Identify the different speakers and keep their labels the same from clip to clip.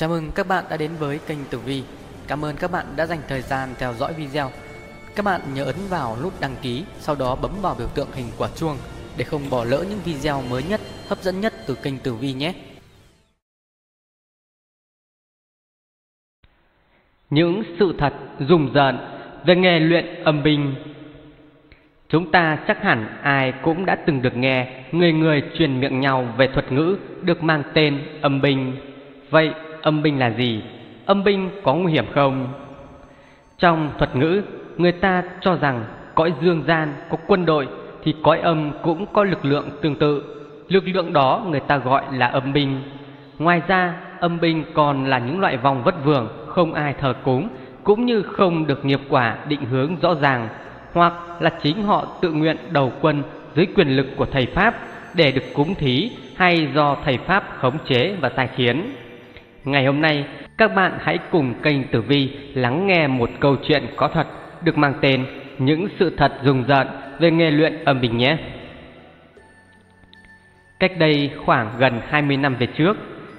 Speaker 1: Chào mừng các bạn đã đến với kênh Tử Vi. Cảm ơn các bạn đã dành thời gian theo dõi video. Các bạn nhớ ấn vào nút đăng ký, sau đó bấm vào biểu tượng hình quả chuông để không bỏ lỡ những video mới nhất, hấp dẫn nhất từ kênh Tử Vi nhé.
Speaker 2: Những sự thật rùng rợn về nghề luyện âm binh Chúng ta chắc hẳn ai cũng đã từng được nghe người người truyền miệng nhau về thuật ngữ được mang tên âm binh. Vậy âm binh là gì? Âm binh có nguy hiểm không? Trong thuật ngữ, người ta cho rằng cõi dương gian có quân đội thì cõi âm cũng có lực lượng tương tự. Lực lượng đó người ta gọi là âm binh. Ngoài ra, âm binh còn là những loại vòng vất vưởng không ai thờ cúng cũng như không được nghiệp quả định hướng rõ ràng hoặc là chính họ tự nguyện đầu quân dưới quyền lực của thầy Pháp để được cúng thí hay do thầy Pháp khống chế và sai khiến. Ngày hôm nay, các bạn hãy cùng kênh Tử Vi lắng nghe một câu chuyện có thật được mang tên Những sự thật rùng rợn về nghề luyện âm bình nhé. Cách đây khoảng gần 20 năm về trước,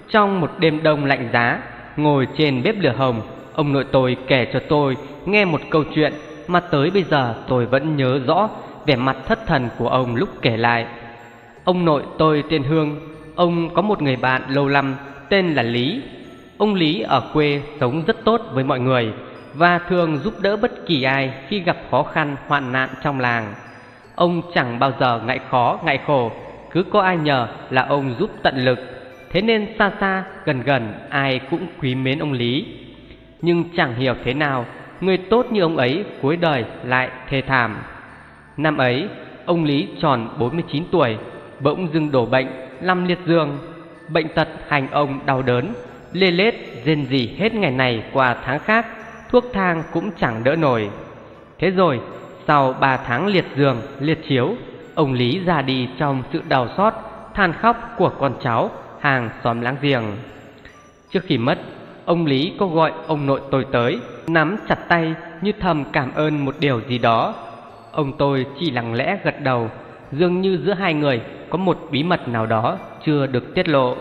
Speaker 2: trong một đêm đông lạnh giá, ngồi trên bếp lửa hồng, ông nội tôi kể cho tôi nghe một câu chuyện mà tới bây giờ tôi vẫn nhớ rõ vẻ mặt thất thần của ông lúc kể lại. Ông nội tôi tên Hương, ông có một người bạn lâu năm tên là Lý. Ông Lý ở quê sống rất tốt với mọi người và thường giúp đỡ bất kỳ ai khi gặp khó khăn hoạn nạn trong làng. Ông chẳng bao giờ ngại khó ngại khổ, cứ có ai nhờ là ông giúp tận lực. Thế nên xa xa gần gần ai cũng quý mến ông Lý. Nhưng chẳng hiểu thế nào người tốt như ông ấy cuối đời lại thê thảm. Năm ấy, ông Lý tròn 49 tuổi, bỗng dưng đổ bệnh, nằm liệt giường. Bệnh tật hành ông đau đớn, lê lết rên rỉ hết ngày này qua tháng khác, thuốc thang cũng chẳng đỡ nổi. Thế rồi, sau ba tháng liệt giường, liệt chiếu, ông Lý ra đi trong sự đau xót, than khóc của con cháu hàng xóm láng giềng. Trước khi mất, ông Lý có gọi ông nội tôi tới, nắm chặt tay như thầm cảm ơn một điều gì đó. Ông tôi chỉ lặng lẽ gật đầu, dường như giữa hai người có một bí mật nào đó chưa được tiết lộ.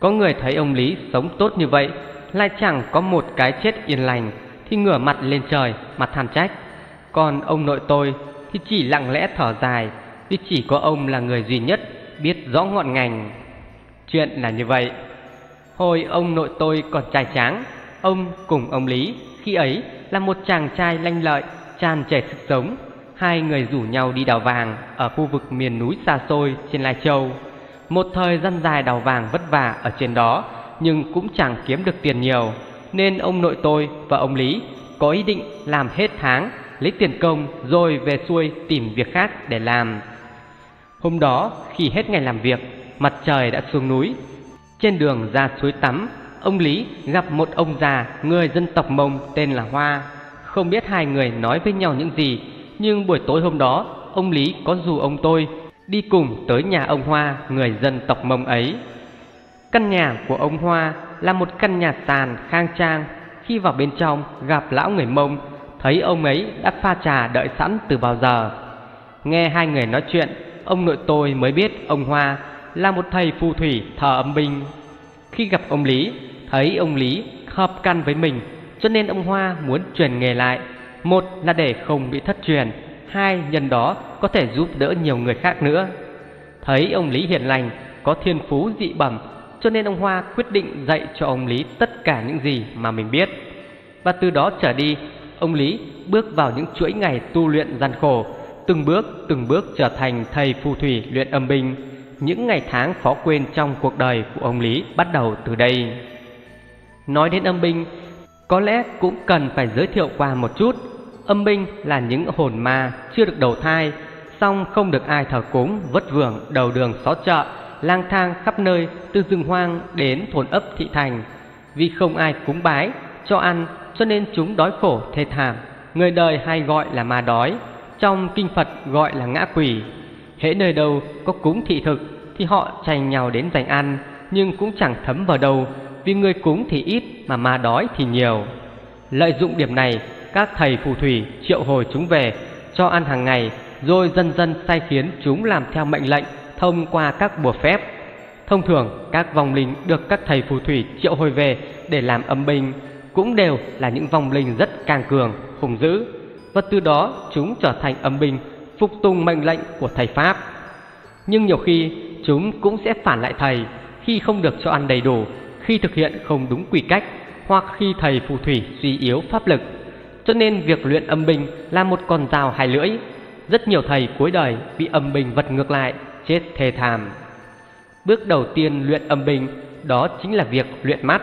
Speaker 2: Có người thấy ông Lý sống tốt như vậy, lại chẳng có một cái chết yên lành, thì ngửa mặt lên trời mà than trách. Còn ông nội tôi thì chỉ lặng lẽ thở dài, vì chỉ có ông là người duy nhất biết rõ ngọn ngành. Chuyện là như vậy. Hồi ông nội tôi còn trai tráng, ông cùng ông Lý khi ấy là một chàng trai lanh lợi, tràn trẻ sức sống. Hai người rủ nhau đi đào vàng ở khu vực miền núi xa xôi trên Lai Châu. Một thời gian dài đào vàng vất vả ở trên đó, nhưng cũng chẳng kiếm được tiền nhiều, nên ông nội tôi và ông Lý có ý định làm hết tháng, lấy tiền công rồi về xuôi tìm việc khác để làm. Hôm đó, khi hết ngày làm việc, mặt trời đã xuống núi, trên đường ra suối tắm, ông Lý gặp một ông già người dân tộc Mông tên là Hoa. Không biết hai người nói với nhau những gì, nhưng buổi tối hôm đó, ông Lý có dù ông tôi đi cùng tới nhà ông Hoa người dân tộc Mông ấy. Căn nhà của ông Hoa là một căn nhà sàn khang trang. Khi vào bên trong gặp lão người Mông, thấy ông ấy đã pha trà đợi sẵn từ bao giờ. Nghe hai người nói chuyện, ông nội tôi mới biết ông Hoa là một thầy phù thủy thờ âm binh. Khi gặp ông Lý, thấy ông Lý hợp căn với mình, cho nên ông Hoa muốn truyền nghề lại. Một là để không bị thất truyền, hai nhân đó có thể giúp đỡ nhiều người khác nữa. Thấy ông Lý hiền lành, có thiên phú dị bẩm, cho nên ông Hoa quyết định dạy cho ông Lý tất cả những gì mà mình biết. Và từ đó trở đi, ông Lý bước vào những chuỗi ngày tu luyện gian khổ, từng bước từng bước trở thành thầy phù thủy luyện âm binh những ngày tháng khó quên trong cuộc đời của ông Lý bắt đầu từ đây. Nói đến âm binh, có lẽ cũng cần phải giới thiệu qua một chút. Âm binh là những hồn ma chưa được đầu thai, song không được ai thờ cúng, vất vưởng đầu đường xó chợ, lang thang khắp nơi từ rừng hoang đến thôn ấp thị thành. Vì không ai cúng bái, cho ăn, cho nên chúng đói khổ thê thảm. Người đời hay gọi là ma đói, trong kinh Phật gọi là ngã quỷ hễ nơi đâu có cúng thị thực thì họ tranh nhau đến giành ăn, nhưng cũng chẳng thấm vào đâu, vì người cúng thì ít mà ma đói thì nhiều. Lợi dụng điểm này, các thầy phù thủy triệu hồi chúng về cho ăn hàng ngày, rồi dần dần sai khiến chúng làm theo mệnh lệnh thông qua các bùa phép. Thông thường các vong linh được các thầy phù thủy triệu hồi về để làm âm binh cũng đều là những vong linh rất càng cường, hùng dữ và từ đó chúng trở thành âm binh phục tùng mệnh lệnh của thầy pháp. Nhưng nhiều khi chúng cũng sẽ phản lại thầy khi không được cho ăn đầy đủ, khi thực hiện không đúng quy cách hoặc khi thầy phù thủy suy yếu pháp lực. Cho nên việc luyện âm binh là một con dao hai lưỡi. Rất nhiều thầy cuối đời bị âm binh vật ngược lại, chết thê thảm. Bước đầu tiên luyện âm binh đó chính là việc luyện mắt.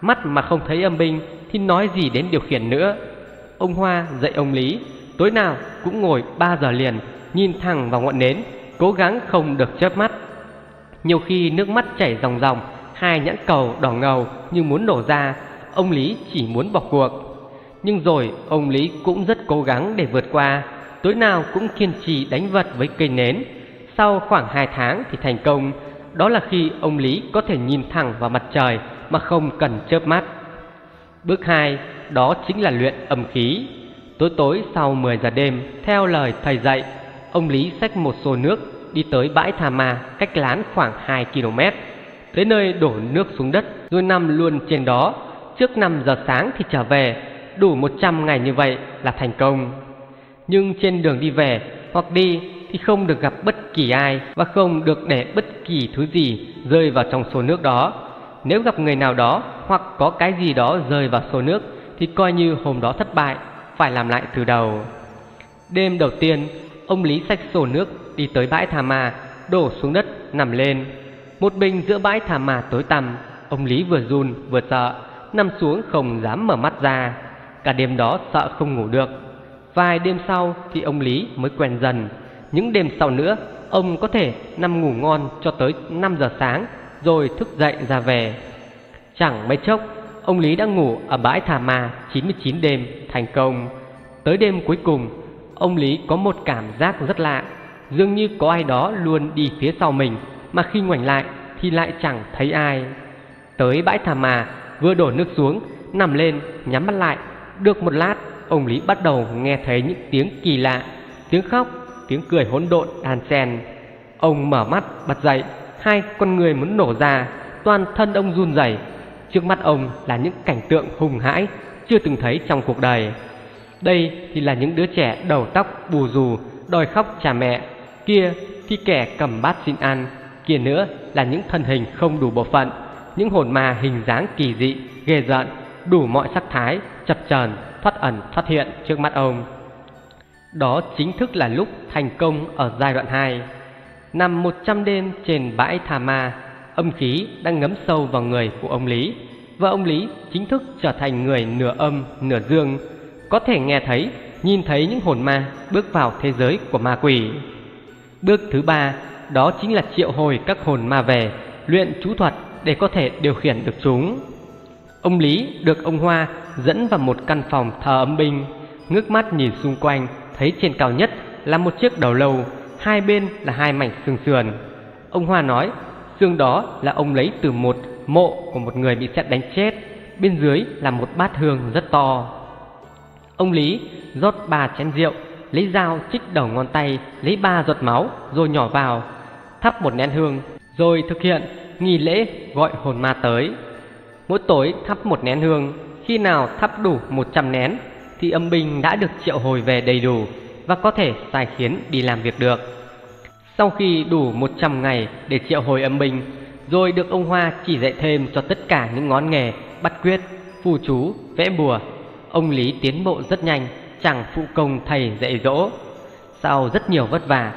Speaker 2: Mắt mà không thấy âm binh thì nói gì đến điều khiển nữa. Ông Hoa dạy ông Lý, tối nào cũng ngồi 3 giờ liền, nhìn thẳng vào ngọn nến, cố gắng không được chớp mắt. Nhiều khi nước mắt chảy ròng ròng, hai nhãn cầu đỏ ngầu như muốn nổ ra, ông Lý chỉ muốn bỏ cuộc. Nhưng rồi ông Lý cũng rất cố gắng để vượt qua, tối nào cũng kiên trì đánh vật với cây nến. Sau khoảng 2 tháng thì thành công, đó là khi ông Lý có thể nhìn thẳng vào mặt trời mà không cần chớp mắt. Bước 2 đó chính là luyện âm khí. Tối tối sau 10 giờ đêm, theo lời thầy dạy, ông Lý xách một xô nước đi tới bãi Thà Ma cách lán khoảng 2 km. Tới nơi đổ nước xuống đất rồi nằm luôn trên đó, trước 5 giờ sáng thì trở về, đủ 100 ngày như vậy là thành công. Nhưng trên đường đi về hoặc đi thì không được gặp bất kỳ ai và không được để bất kỳ thứ gì rơi vào trong số nước đó. Nếu gặp người nào đó hoặc có cái gì đó rơi vào số nước thì coi như hôm đó thất bại, phải làm lại từ đầu. Đêm đầu tiên, ông Lý xách sổ nước đi tới bãi thà mà, đổ xuống đất nằm lên. Một mình giữa bãi thà mà tối tăm, ông Lý vừa run vừa sợ, nằm xuống không dám mở mắt ra. Cả đêm đó sợ không ngủ được. Vài đêm sau thì ông Lý mới quen dần. Những đêm sau nữa, ông có thể nằm ngủ ngon cho tới 5 giờ sáng rồi thức dậy ra về. Chẳng mấy chốc, ông Lý đã ngủ ở bãi Thà Ma 99 đêm thành công. Tới đêm cuối cùng, ông Lý có một cảm giác rất lạ, dường như có ai đó luôn đi phía sau mình, mà khi ngoảnh lại thì lại chẳng thấy ai. Tới bãi Thà Ma, vừa đổ nước xuống, nằm lên, nhắm mắt lại, được một lát, ông Lý bắt đầu nghe thấy những tiếng kỳ lạ, tiếng khóc, tiếng cười hỗn độn đan xen. Ông mở mắt bật dậy, hai con người muốn nổ ra, toàn thân ông run rẩy. Trước mắt ông là những cảnh tượng hùng hãi chưa từng thấy trong cuộc đời. Đây thì là những đứa trẻ đầu tóc bù rù, đòi khóc cha mẹ. Kia thì kẻ cầm bát xin ăn. Kia nữa là những thân hình không đủ bộ phận, những hồn ma hình dáng kỳ dị, ghê rợn, đủ mọi sắc thái, chập chờn, thoát ẩn thoát hiện trước mắt ông. Đó chính thức là lúc thành công ở giai đoạn 2. Nằm 100 đêm trên bãi Thà Ma, âm khí đang ngấm sâu vào người của ông Lý và ông Lý chính thức trở thành người nửa âm nửa dương, có thể nghe thấy, nhìn thấy những hồn ma bước vào thế giới của ma quỷ. Bước thứ ba đó chính là triệu hồi các hồn ma về, luyện chú thuật để có thể điều khiển được chúng. Ông Lý được ông Hoa dẫn vào một căn phòng thờ ấm binh, ngước mắt nhìn xung quanh, thấy trên cao nhất là một chiếc đầu lâu, hai bên là hai mảnh xương sườn. Ông Hoa nói, xương đó là ông lấy từ một mộ của một người bị sét đánh chết, bên dưới là một bát hương rất to. Ông Lý rót ba chén rượu, lấy dao chích đầu ngón tay, lấy ba giọt máu rồi nhỏ vào, thắp một nén hương, rồi thực hiện nghi lễ gọi hồn ma tới. Mỗi tối thắp một nén hương, khi nào thắp đủ 100 nén thì âm binh đã được triệu hồi về đầy đủ và có thể sai khiến đi làm việc được. Sau khi đủ 100 ngày để triệu hồi âm binh, rồi được ông Hoa chỉ dạy thêm cho tất cả những ngón nghề bắt quyết, phù chú, vẽ bùa. Ông Lý tiến bộ rất nhanh, chẳng phụ công thầy dạy dỗ. Sau rất nhiều vất vả,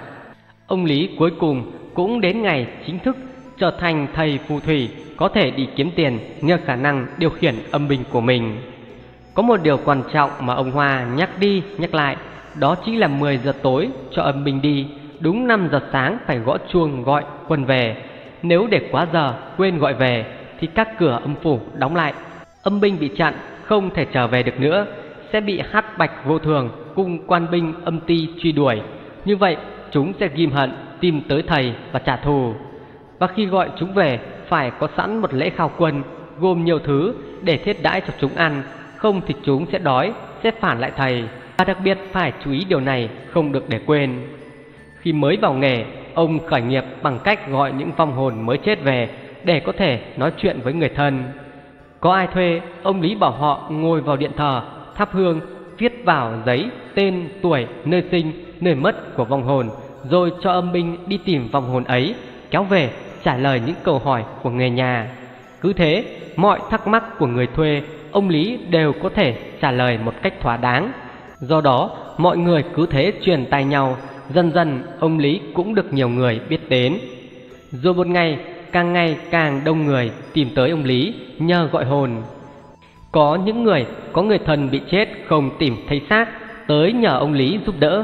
Speaker 2: ông Lý cuối cùng cũng đến ngày chính thức trở thành thầy phù thủy có thể đi kiếm tiền nhờ khả năng điều khiển âm binh của mình. Có một điều quan trọng mà ông Hoa nhắc đi nhắc lại, đó chính là 10 giờ tối cho âm binh đi, đúng 5 giờ sáng phải gõ chuông gọi quân về. Nếu để quá giờ quên gọi về thì các cửa âm phủ đóng lại, âm binh bị chặn không thể trở về được nữa, sẽ bị hắc bạch vô thường cùng quan binh âm ti truy đuổi. Như vậy chúng sẽ ghim hận tìm tới thầy và trả thù. Và khi gọi chúng về phải có sẵn một lễ khao quân gồm nhiều thứ để thiết đãi cho chúng ăn, không thì chúng sẽ đói, sẽ phản lại thầy. Và đặc biệt phải chú ý điều này không được để quên. Khi mới vào nghề, ông khởi nghiệp bằng cách gọi những vong hồn mới chết về để có thể nói chuyện với người thân. Có ai thuê, ông Lý bảo họ ngồi vào điện thờ, thắp hương, viết vào giấy tên, tuổi, nơi sinh, nơi mất của vong hồn, rồi cho âm binh đi tìm vong hồn ấy, kéo về trả lời những câu hỏi của người nhà. Cứ thế, mọi thắc mắc của người thuê, ông Lý đều có thể trả lời một cách thỏa đáng. Do đó, mọi người cứ thế truyền tay nhau, dần dần ông Lý cũng được nhiều người biết đến. Rồi một ngày, càng ngày càng đông người tìm tới ông Lý nhờ gọi hồn. Có những người có người thân bị chết không tìm thấy xác, tới nhờ ông Lý giúp đỡ.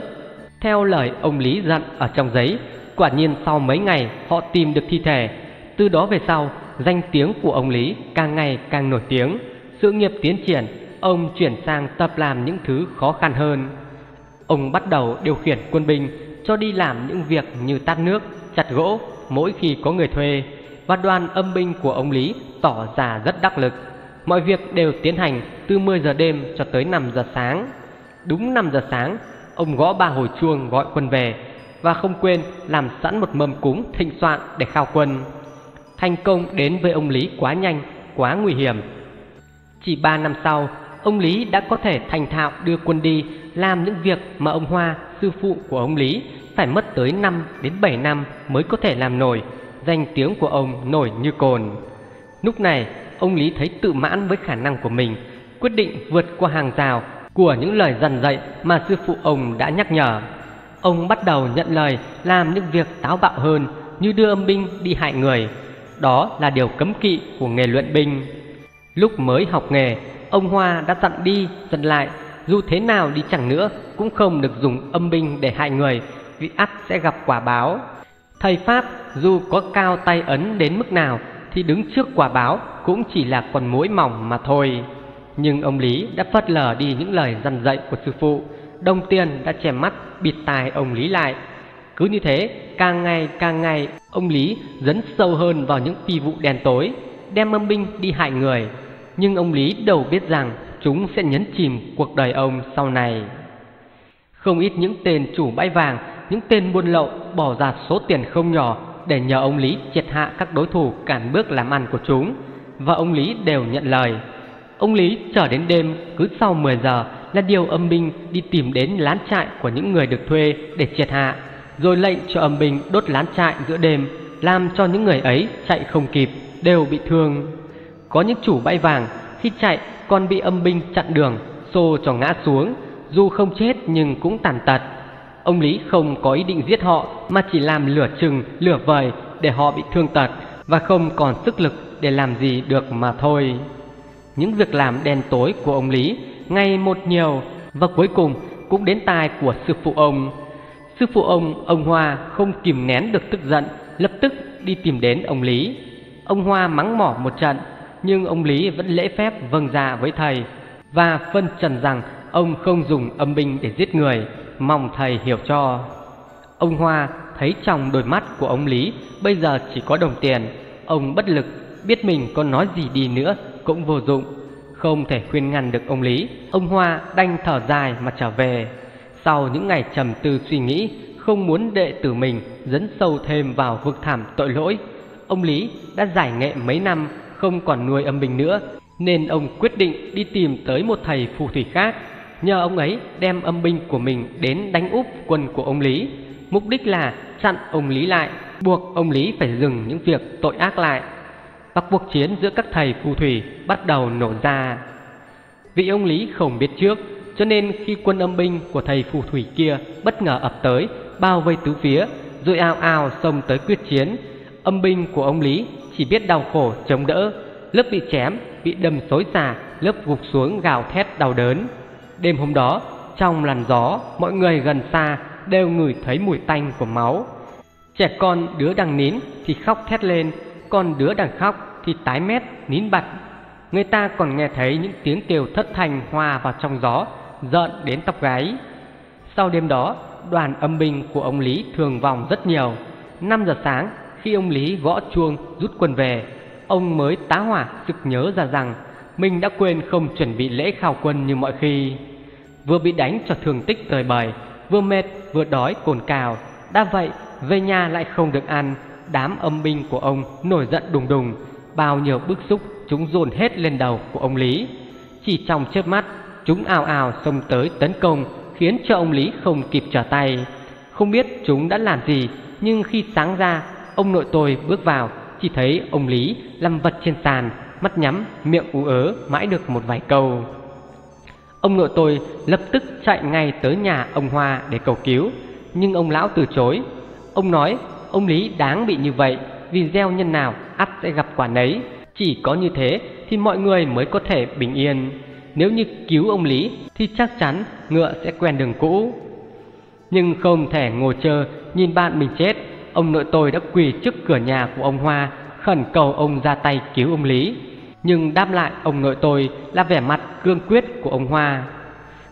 Speaker 2: Theo lời ông Lý dặn ở trong giấy, quả nhiên sau mấy ngày họ tìm được thi thể. Từ đó về sau, danh tiếng của ông Lý càng ngày càng nổi tiếng. Sự nghiệp tiến triển, ông chuyển sang tập làm những thứ khó khăn hơn. Ông bắt đầu điều khiển quân binh cho đi làm những việc như tát nước, chặt gỗ mỗi khi có người thuê và đoàn âm binh của ông Lý tỏ ra rất đắc lực. Mọi việc đều tiến hành từ 10 giờ đêm cho tới 5 giờ sáng. Đúng 5 giờ sáng, ông gõ ba hồi chuông gọi quân về và không quên làm sẵn một mâm cúng thịnh soạn để khao quân. Thành công đến với ông Lý quá nhanh, quá nguy hiểm. Chỉ 3 năm sau, ông Lý đã có thể thành thạo đưa quân đi làm những việc mà ông Hoa, sư phụ của ông Lý, phải mất tới 5 đến 7 năm mới có thể làm nổi. Danh tiếng của ông nổi như cồn. Lúc này, ông Lý thấy tự mãn với khả năng của mình, quyết định vượt qua hàng rào của những lời dằn dạy mà sư phụ ông đã nhắc nhở. Ông bắt đầu nhận lời làm những việc táo bạo hơn như đưa âm binh đi hại người. Đó là điều cấm kỵ của nghề luyện binh. Lúc mới học nghề, ông Hoa đã dặn đi dặn lại, dù thế nào đi chẳng nữa cũng không được dùng âm binh để hại người, vì ắt sẽ gặp quả báo. Thầy Pháp dù có cao tay ấn đến mức nào thì đứng trước quả báo cũng chỉ là con muỗi mỏng mà thôi. Nhưng ông Lý đã phớt lờ đi những lời dằn dạy của sư phụ, đồng tiền đã che mắt bịt tai ông Lý lại. Cứ như thế, càng ngày càng ngày, ông Lý dấn sâu hơn vào những phi vụ đen tối, đem âm binh đi hại người. Nhưng ông Lý đâu biết rằng chúng sẽ nhấn chìm cuộc đời ông sau này. Không ít những tên chủ bãi vàng, những tên buôn lậu bỏ ra số tiền không nhỏ để nhờ ông Lý triệt hạ các đối thủ cản bước làm ăn của chúng, và ông Lý đều nhận lời. Ông Lý chờ đến đêm cứ sau 10 giờ là điều âm binh đi tìm đến lán trại của những người được thuê để triệt hạ, rồi lệnh cho âm binh đốt lán trại giữa đêm, làm cho những người ấy chạy không kịp, đều bị thương. Có những chủ bãi vàng khi chạy còn bị âm binh chặn đường, xô cho ngã xuống, dù không chết nhưng cũng tàn tật. Ông Lý không có ý định giết họ mà chỉ làm lửa chừng, lửa vời để họ bị thương tật và không còn sức lực để làm gì được mà thôi. Những việc làm đen tối của ông Lý ngày một nhiều và cuối cùng cũng đến tai của sư phụ ông. Sư phụ ông, ông Hoa không kìm nén được tức giận, lập tức đi tìm đến ông Lý. Ông Hoa mắng mỏ một trận, nhưng ông Lý vẫn lễ phép vâng dạ với thầy và phân trần rằng ông không dùng âm binh để giết người, mong thầy hiểu cho. Ông Hoa thấy trong đôi mắt của ông Lý bây giờ chỉ có đồng tiền, ông bất lực, biết mình có nói gì đi nữa cũng vô dụng, không thể khuyên ngăn được ông Lý. Ông Hoa đành thở dài mà trở về. Sau những ngày trầm tư suy nghĩ, không muốn đệ tử mình dẫn sâu thêm vào vực thẳm tội lỗi, ông Lý đã giải nghệ mấy năm không còn nuôi âm bình nữa, nên ông quyết định đi tìm tới một thầy phù thủy khác, nhờ ông ấy đem âm binh của mình đến đánh úp quân của ông Lý, mục đích là chặn ông Lý lại, buộc ông Lý phải dừng những việc tội ác lại. Và cuộc chiến giữa các thầy phù thủy bắt đầu nổ ra. vị ông Lý không biết trước, cho nên khi quân âm binh của thầy phù thủy kia bất ngờ ập tới, bao vây tứ phía, rồi ao ao xông tới quyết chiến, âm binh của ông Lý chỉ biết đau khổ chống đỡ, lớp bị chém, bị đâm xối xả, lớp gục xuống gào thét đau đớn. Đêm hôm đó, trong làn gió, mọi người gần xa đều ngửi thấy mùi tanh của máu. Trẻ con đứa đang nín thì khóc thét lên, còn đứa đang khóc thì tái mét nín bặt. Người ta còn nghe thấy những tiếng kêu thất thanh hòa vào trong gió, giận đến tóc gáy. Sau đêm đó, đoàn âm binh của ông Lý thường vòng rất nhiều. 5 giờ sáng, khi ông Lý gõ chuông rút quân về, ông mới tá hỏa sực nhớ ra rằng mình đã quên không chuẩn bị lễ khao quân như mọi khi. Vừa bị đánh cho thương tích tơi bời, vừa mệt vừa đói cồn cào, đã vậy về nhà lại không được ăn, đám âm binh của ông nổi giận đùng đùng, bao nhiêu bức xúc chúng dồn hết lên đầu của ông Lý. Chỉ trong chớp mắt, chúng ào ào xông tới tấn công, khiến cho ông Lý không kịp trở tay. Không biết chúng đã làm gì, nhưng khi sáng ra, ông nội tôi bước vào, chỉ thấy ông Lý nằm vật trên sàn, mắt nhắm, miệng ú ớ mãi được một vài câu. Ông nội tôi lập tức chạy ngay tới nhà ông Hoa để cầu cứu, nhưng ông lão từ chối. Ông nói ông Lý đáng bị như vậy, vì gieo nhân nào ắt sẽ gặp quả nấy. Chỉ có như thế thì mọi người mới có thể bình yên. Nếu như cứu ông Lý thì chắc chắn ngựa sẽ quen đường cũ. Nhưng không thể ngồi chờ nhìn bạn mình chết, ông nội tôi đã quỳ trước cửa nhà của ông Hoa khẩn cầu ông ra tay cứu ông Lý. Nhưng đáp lại ông nội tôi là vẻ mặt cương quyết của ông Hoa.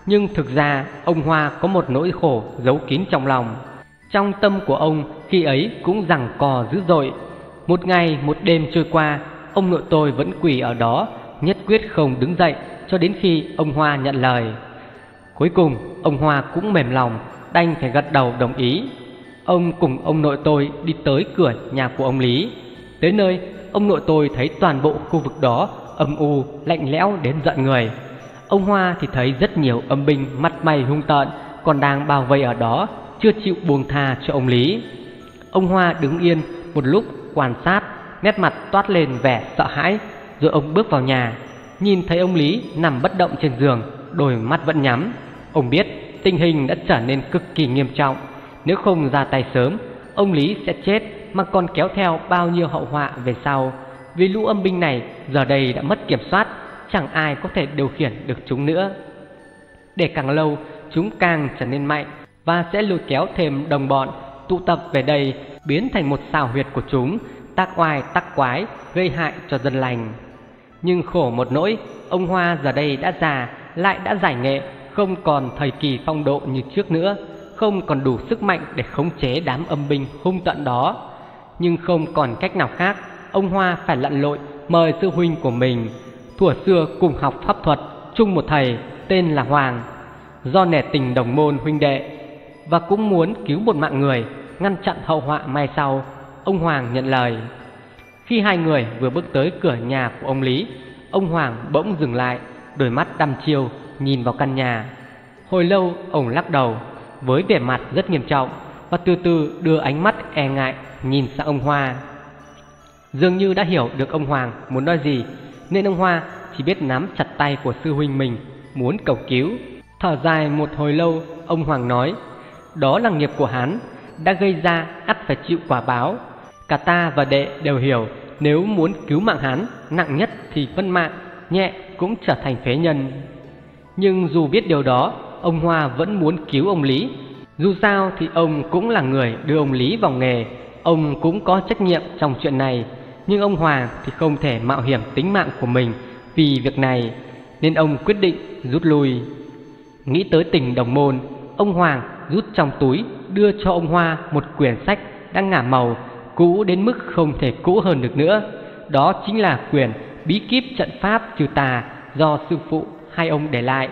Speaker 2: Nhưng thực ra ông Hoa có một nỗi khổ giấu kín trong lòng. Trong tâm của ông khi ấy cũng rằng cò dữ dội. Một ngày một đêm trôi qua, ông nội tôi vẫn quỳ ở đó, nhất quyết không đứng dậy cho đến khi ông Hoa nhận lời. Cuối cùng, ông Hoa cũng mềm lòng, đành phải gật đầu đồng ý. Ông cùng ông nội tôi đi tới cửa nhà của ông Lý. Tới nơi, ông nội tôi thấy toàn bộ khu vực đó âm u, lạnh lẽo đến giận người. Ông Hoa thì thấy rất nhiều âm binh mặt mày hung tợn còn đang bao vây ở đó, chưa chịu buông tha cho ông Lý. Ông Hoa đứng yên một lúc quan sát, nét mặt toát lên vẻ sợ hãi, rồi ông bước vào nhà, nhìn thấy ông Lý nằm bất động trên giường, đôi mắt vẫn nhắm. Ông biết tình hình đã trở nên cực kỳ nghiêm trọng, nếu không ra tay sớm, ông Lý sẽ chết mà còn kéo theo bao nhiêu hậu họa về sau. Vì lũ âm binh này giờ đây đã mất kiểm soát, chẳng ai có thể điều khiển được chúng nữa. Để càng lâu, chúng càng trở nên mạnh và sẽ lôi kéo thêm đồng bọn tụ tập về đây biến thành một xào huyệt của chúng, tác oai tác quái, gây hại cho dân lành. Nhưng khổ một nỗi, ông Hoa giờ đây đã già, lại đã giải nghệ, không còn thời kỳ phong độ như trước nữa, không còn đủ sức mạnh để khống chế đám âm binh hung tận đó. Nhưng không còn cách nào khác, ông Hoa phải lặn lội mời sư huynh của mình, thuở xưa cùng học pháp thuật, chung một thầy tên là Hoàng. Do nể tình đồng môn huynh đệ và cũng muốn cứu một mạng người, ngăn chặn hậu họa mai sau, ông Hoàng nhận lời. Khi hai người vừa bước tới cửa nhà của ông Lý, ông Hoàng bỗng dừng lại, đôi mắt đăm chiêu nhìn vào căn nhà. Hồi lâu ông lắc đầu với vẻ mặt rất nghiêm trọng và từ từ đưa ánh mắt e ngại nhìn sang ông Hoa. Dường như đã hiểu được ông Hoàng muốn nói gì, nên ông Hoa chỉ biết nắm chặt tay của sư huynh mình, muốn cầu cứu. Thở dài một hồi lâu, ông Hoàng nói, đó là nghiệp của hắn, đã gây ra ắt phải chịu quả báo. Cả ta và đệ đều hiểu, nếu muốn cứu mạng hắn, nặng nhất thì phân mạng, nhẹ cũng trở thành phế nhân. Nhưng dù biết điều đó, ông Hoa vẫn muốn cứu ông Lý. Dù sao thì ông cũng là người đưa ông Lý vào nghề, ông cũng có trách nhiệm trong chuyện này. Nhưng ông Hoàng thì không thể mạo hiểm tính mạng của mình vì việc này, nên ông quyết định rút lui. Nghĩ tới tình đồng môn, ông Hoàng rút trong túi đưa cho ông Hoa một quyển sách đang ngả màu, cũ đến mức không thể cũ hơn được nữa. Đó chính là quyển Bí kíp trận pháp trừ tà do sư phụ hai ông để lại.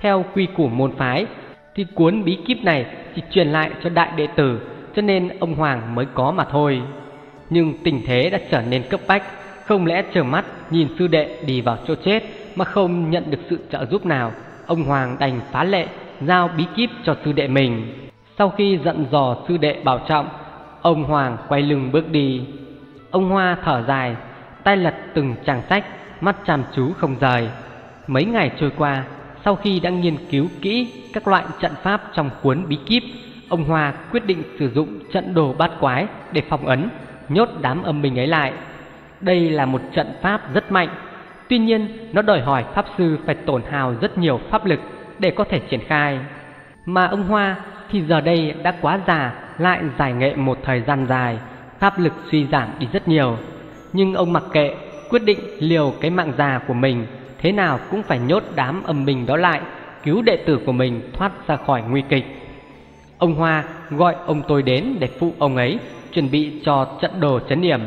Speaker 2: Theo quy củ môn phái thì cuốn bí kíp này chỉ truyền lại cho đại đệ tử, cho nên ông Hoàng mới có mà thôi. Nhưng tình thế đã trở nên cấp bách, không lẽ trợn mắt nhìn sư đệ đi vào chỗ chết mà không nhận được sự trợ giúp nào. Ông Hoàng đành phá lệ giao bí kíp cho sư đệ mình. Sau khi dặn dò sư đệ bảo trọng, ông Hoàng quay lưng bước đi. Ông Hoa thở dài, tay lật từng trang sách, mắt chăm chú không rời. Mấy ngày trôi qua, sau khi đã nghiên cứu kỹ các loại trận pháp trong cuốn bí kíp, ông Hoa quyết định sử dụng trận đồ bát quái để phòng ấn, nhốt đám âm binh ấy lại. Đây là một trận pháp rất mạnh, tuy nhiên nó đòi hỏi pháp sư phải tổn hào rất nhiều pháp lực để có thể triển khai. Mà ông Hoa thì giờ đây đã quá già lại giải nghệ một thời gian dài, pháp lực suy giảm đi rất nhiều. Nhưng ông mặc kệ, quyết định liều cái mạng già của mình, thế nào cũng phải nhốt đám âm mình đó lại, cứu đệ tử của mình thoát ra khỏi nguy kịch. Ông Hoa gọi ông tôi đến để phụ ông ấy chuẩn bị cho trận đồ chấn điểm.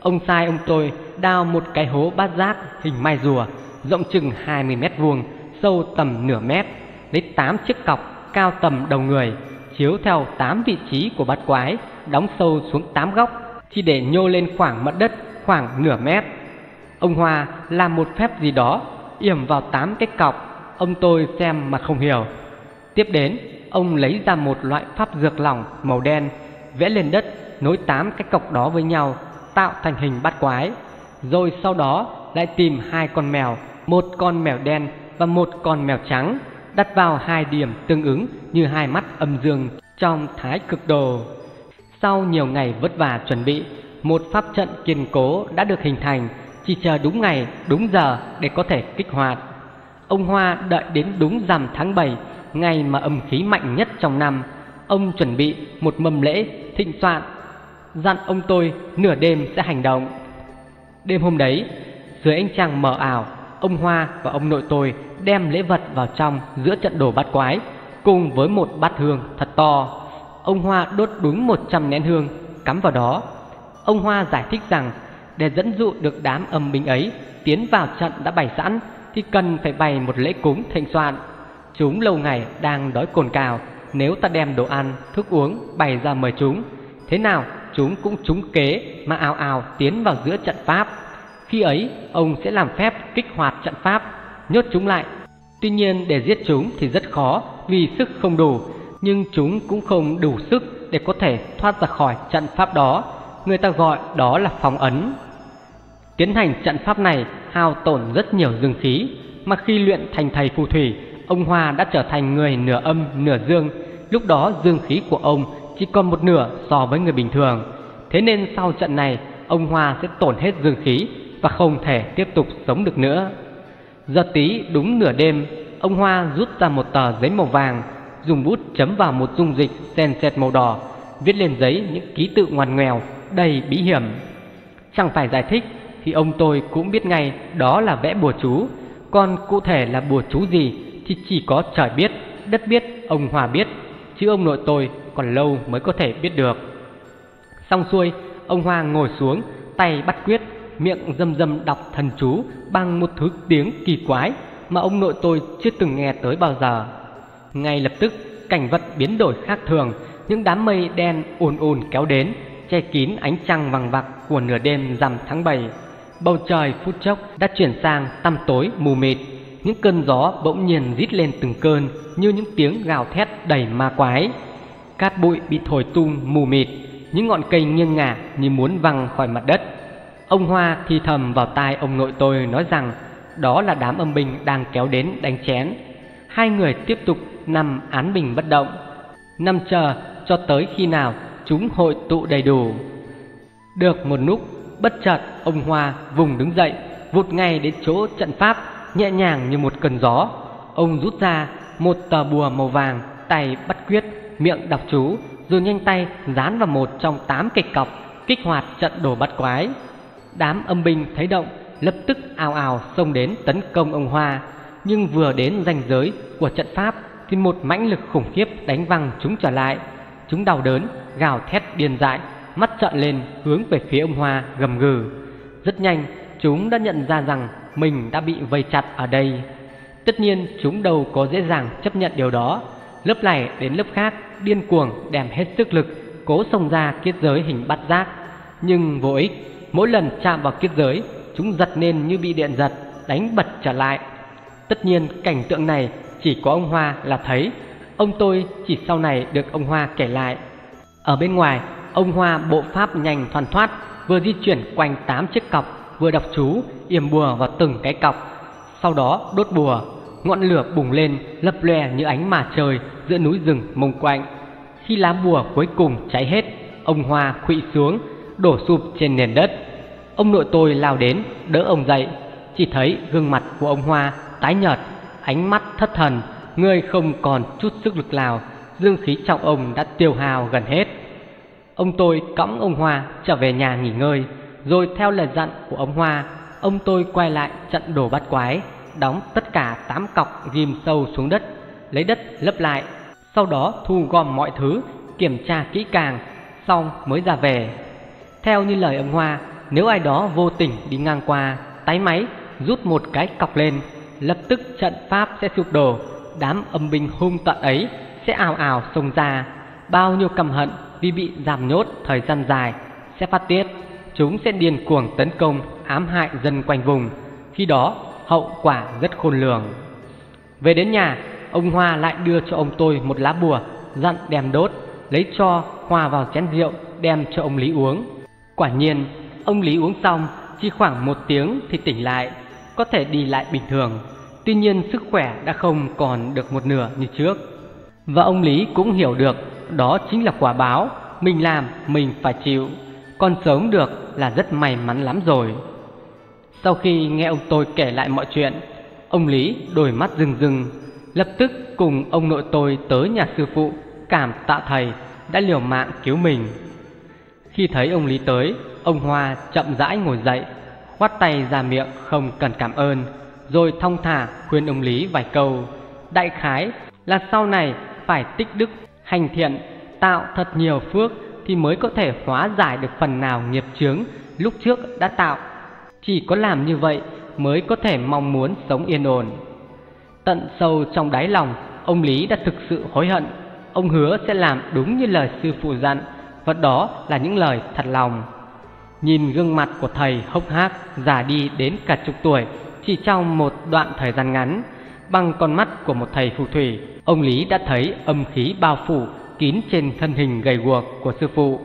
Speaker 2: Ông sai ông tôi đào một cái hố bát giác hình mai rùa, rộng chừng 20 mét vuông, sâu tầm nửa mét, lấy tám chiếc cọc cao tầm đầu người, chiếu theo tám vị trí của bát quái, đóng sâu xuống tám góc, chỉ để nhô lên khoảng mặt đất khoảng nửa mét. Ông Hoa làm một phép gì đó, yểm vào tám cái cọc, ông tôi xem mà không hiểu. Tiếp đến, ông lấy ra một loại pháp dược lỏng màu đen, vẽ lên đất, nối tám cái cọc đó với nhau, tạo thành hình bát quái. Rồi sau đó lại tìm hai con mèo, một con mèo đen và một con mèo trắng, đặt vào hai điểm tương ứng như hai mắt âm dương trong thái cực đồ. Sau nhiều ngày vất vả chuẩn bị, một pháp trận kiên cố đã được hình thành, chỉ chờ đúng ngày, đúng giờ để có thể kích hoạt. Ông Hoa đợi đến đúng rằm tháng 7, ngày mà âm khí mạnh nhất trong năm. Ông chuẩn bị một mâm lễ thịnh soạn, dặn ông tôi nửa đêm sẽ hành động. Đêm hôm đấy, dưới ánh trăng mờ ảo, ông Hoa và ông nội tôi đem lễ vật vào trong giữa trận đồ bát quái, cùng với một bát hương thật to. Ông Hoa đốt đúng 100 nén hương, cắm vào đó. Ông Hoa giải thích rằng để dẫn dụ được đám âm binh ấy tiến vào trận đã bày sẵn thì cần phải bày một lễ cúng thịnh soạn. Chúng lâu ngày đang đói cồn cào, nếu ta đem đồ ăn, thức uống bày ra mời chúng, thế nào chúng cũng trúng kế mà ào ào tiến vào giữa trận pháp. Khi ấy, ông sẽ làm phép kích hoạt trận pháp, nhốt chúng lại. Tuy nhiên để giết chúng thì rất khó vì sức không đủ, nhưng chúng cũng không đủ sức để có thể thoát ra khỏi trận pháp đó. Người ta gọi đó là phòng ấn. Tiến hành trận pháp này hao tổn rất nhiều dương khí, mà khi luyện thành thầy phù thủy, ông Hoa đã trở thành người nửa âm nửa dương. Lúc đó dương khí của ông chỉ còn một nửa so với người bình thường. Thế nên sau trận này, ông Hoa sẽ tổn hết dương khí và không thể tiếp tục sống được nữa. Giờ tí đúng nửa đêm, ông Hoa rút ra một tờ giấy màu vàng, dùng bút chấm vào một dung dịch sen sệt màu đỏ, viết lên giấy những ký tự ngoằn ngoèo đầy bí hiểm. Chẳng phải giải thích thì ông tôi cũng biết ngay đó là vẽ bùa chú, còn cụ thể là bùa chú gì thì chỉ có trời biết, đất biết, ông Hoa biết, chứ ông nội tôi còn lâu mới có thể biết được. Xong xuôi, ông Hoa ngồi xuống, tay bắt quyết, miệng dâm dâm đọc thần chú bằng một thứ tiếng kỳ quái mà ông nội tôi chưa từng nghe tới bao giờ. Ngay lập tức, cảnh vật biến đổi khác thường, những đám mây đen ồn ồn kéo đến, che kín ánh trăng vàng vặc của nửa đêm rằm tháng 7. Bầu trời phút chốc đã chuyển sang tăm tối mù mịt, những cơn gió bỗng nhiên rít lên từng cơn như những tiếng gào thét đầy ma quái. Cát bụi bị thổi tung mù mịt, những ngọn cây nghiêng ngả như muốn văng khỏi mặt đất. Ông Hoa thì thầm vào tai ông nội tôi nói rằng đó là đám âm binh đang kéo đến đánh chén. Hai người tiếp tục nằm án bình bất động, nằm chờ cho tới khi nào chúng hội tụ đầy đủ. Được một lúc, bất chợt ông Hoa vùng đứng dậy, vụt ngay đến chỗ trận pháp, nhẹ nhàng như một cơn gió. Ông rút ra một tờ bùa màu vàng, tay bắt quyết, miệng đọc chú, rồi nhanh tay dán vào một trong tám kịch cọc, kích hoạt trận đồ bắt quái. Đám âm binh thấy động, lập tức ào ào xông đến tấn công ông Hoa, nhưng vừa đến ranh giới của trận pháp thì một mãnh lực khủng khiếp đánh văng chúng trở lại. Chúng đau đớn, gào thét điên dại, mắt trợn lên hướng về phía ông Hoa gầm gừ. Rất nhanh, chúng đã nhận ra rằng mình đã bị vây chặt ở đây. Tất nhiên, chúng đâu có dễ dàng chấp nhận điều đó. Lớp này đến lớp khác điên cuồng đem hết sức lực cố xông ra kết giới hình bắt giác, nhưng vô ích. Mỗi lần chạm vào kiếp giới, chúng giật nên như bị điện giật, đánh bật trở lại. Tất nhiên, cảnh tượng này chỉ có ông Hoa là thấy. Ông tôi chỉ sau này được ông Hoa kể lại. Ở bên ngoài, ông Hoa bộ pháp nhanh thoăn thoát, vừa di chuyển quanh tám chiếc cọc, vừa đọc chú, yểm bùa vào từng cái cọc. Sau đó đốt bùa, ngọn lửa bùng lên, lập lòe như ánh mà trời giữa núi rừng mông quạnh. Khi lá bùa cuối cùng cháy hết, ông Hoa khuỵu xuống, đổ sụp trên nền đất. Ông nội tôi lao đến, đỡ ông dậy, chỉ thấy gương mặt của ông Hoa tái nhợt, ánh mắt thất thần, người không còn chút sức lực nào, dương khí trong ông đã tiêu hao gần hết. Ông tôi cõng ông Hoa trở về nhà nghỉ ngơi, rồi theo lời dặn của ông Hoa, ông tôi quay lại trận đồ bắt quái, đóng tất cả tám cọc ghim sâu xuống đất, lấy đất lấp lại, sau đó thu gom mọi thứ, kiểm tra kỹ càng, xong mới ra về. Theo như lời ông Hoa, nếu ai đó vô tình đi ngang qua, tái máy, rút một cái cọc lên, lập tức trận pháp sẽ sụp đổ, đám âm binh hung tận ấy sẽ ào ào xông ra. bao nhiêu căm hận vì bị giảm nhốt thời gian dài sẽ phát tiết, chúng sẽ điên cuồng tấn công, ám hại dân quanh vùng. Khi đó, hậu quả rất khôn lường. Về đến nhà, ông Hoa lại đưa cho ông tôi một lá bùa, dặn đem đốt, lấy cho hòa vào chén rượu đem cho ông Lý uống. Quả nhiên, ông Lý uống xong chỉ khoảng một tiếng thì tỉnh lại, có thể đi lại bình thường. Tuy nhiên sức khỏe đã không còn được một nửa như trước. Và ông Lý cũng hiểu được đó chính là quả báo, mình làm mình phải chịu, còn sống được là rất may mắn lắm rồi. Sau khi nghe ông tôi kể lại mọi chuyện, ông Lý đôi mắt rừng rừng, lập tức cùng ông nội tôi tới nhà sư phụ cảm tạ thầy đã liều mạng cứu mình. Khi thấy ông Lý tới, ông Hoa chậm rãi ngồi dậy, khoát tay ra miệng không cần cảm ơn, rồi thong thả khuyên ông Lý vài câu. Đại khái là sau này phải tích đức, hành thiện, tạo thật nhiều phước thì mới có thể hóa giải được phần nào nghiệp chướng lúc trước đã tạo. Chỉ có làm như vậy mới có thể mong muốn sống yên ổn. Tận sâu trong đáy lòng, ông Lý đã thực sự hối hận. Ông hứa sẽ làm đúng như lời sư phụ dặn, và đó là những lời thật lòng. Nhìn gương mặt của thầy hốc hác già đi đến cả chục tuổi chỉ trong một đoạn thời gian ngắn, bằng con mắt của một thầy phù thủy, ông Lý đã thấy âm khí bao phủ kín trên thân hình gầy guộc của sư phụ.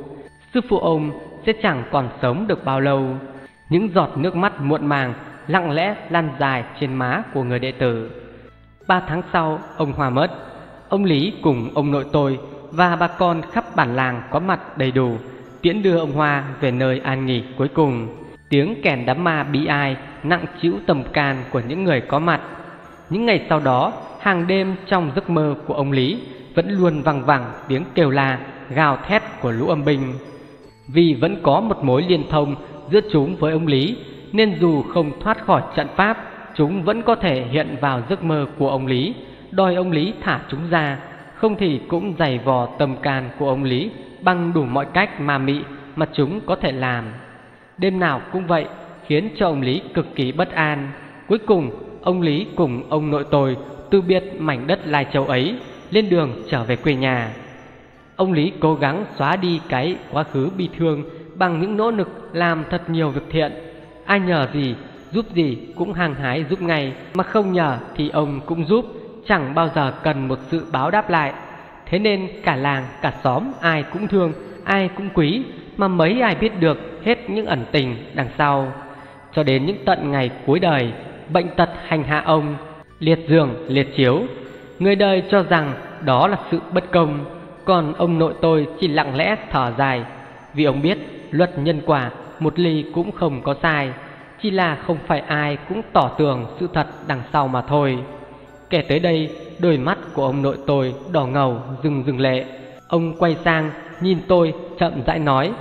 Speaker 2: Sư phụ ông sẽ chẳng còn sống được bao lâu. Những giọt nước mắt muộn màng lặng lẽ lan dài trên má của người đệ tử. Ba tháng sau, ông hòa mất. Ông Lý cùng ông nội tôi và bà con khắp bản làng có mặt đầy đủ, tiễn đưa ông Hoa về nơi an nghỉ cuối cùng. Tiếng kèn đám ma bị ai nặng chịu tầm can của những người có mặt. Những ngày sau đó, hàng đêm trong giấc mơ của ông Lý vẫn luôn vang vẳng tiếng kêu la, gào thét của lũ âm binh. Vì vẫn có một mối liên thông giữa chúng với ông Lý, nên dù không thoát khỏi trận pháp, chúng vẫn có thể hiện vào giấc mơ của ông Lý, đòi ông Lý thả chúng ra, không thì cũng giày vò tâm can của ông Lý bằng đủ mọi cách mà mị mà chúng có thể làm. Đêm nào cũng vậy, khiến cho ông Lý cực kỳ bất an. Cuối cùng, ông Lý cùng ông nội tôi từ biệt mảnh đất Lai Châu ấy, lên đường trở về quê nhà. Ông Lý cố gắng xóa đi cái quá khứ bi thương bằng những nỗ lực làm thật nhiều việc thiện. Ai nhờ gì, giúp gì cũng hàng hái giúp ngay, mà không nhờ thì ông cũng giúp, chẳng bao giờ cần một sự báo đáp lại. Thế nên cả làng, cả xóm ai cũng thương, ai cũng quý, mà mấy ai biết được hết những ẩn tình đằng sau. Cho đến những tận ngày cuối đời, bệnh tật hành hạ ông, liệt giường, liệt chiếu. Người đời cho rằng đó là sự bất công, còn ông nội tôi chỉ lặng lẽ thở dài, vì ông biết luật nhân quả một ly cũng không có sai, chỉ là không phải ai cũng tỏ tường sự thật đằng sau mà thôi. Kể tới đây, đôi mắt của ông nội tôi đỏ ngầu rừng rừng lệ. Ông quay sang nhìn tôi chậm rãi nói: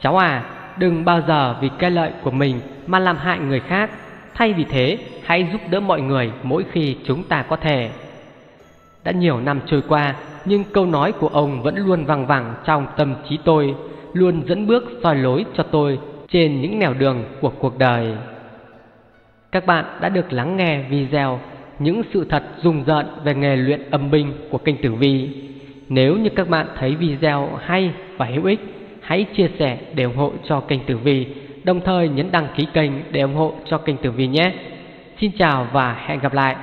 Speaker 2: "Cháu à, đừng bao giờ vì cái lợi của mình mà làm hại người khác, thay vì thế, hãy giúp đỡ mọi người mỗi khi chúng ta có thể." Đã nhiều năm trôi qua, nhưng câu nói của ông vẫn luôn vang vẳng trong tâm trí tôi, luôn dẫn bước soi lối cho tôi trên những nẻo đường của cuộc đời. Các bạn đã được lắng nghe video những sự thật rùng rợn về nghề luyện âm binh của kênh Tử Vi. Nếu như các bạn thấy video hay và hữu ích, hãy chia sẻ để ủng hộ cho kênh Tử Vi, đồng thời nhấn đăng ký kênh để ủng hộ cho kênh Tử Vi nhé. Xin chào và hẹn gặp lại.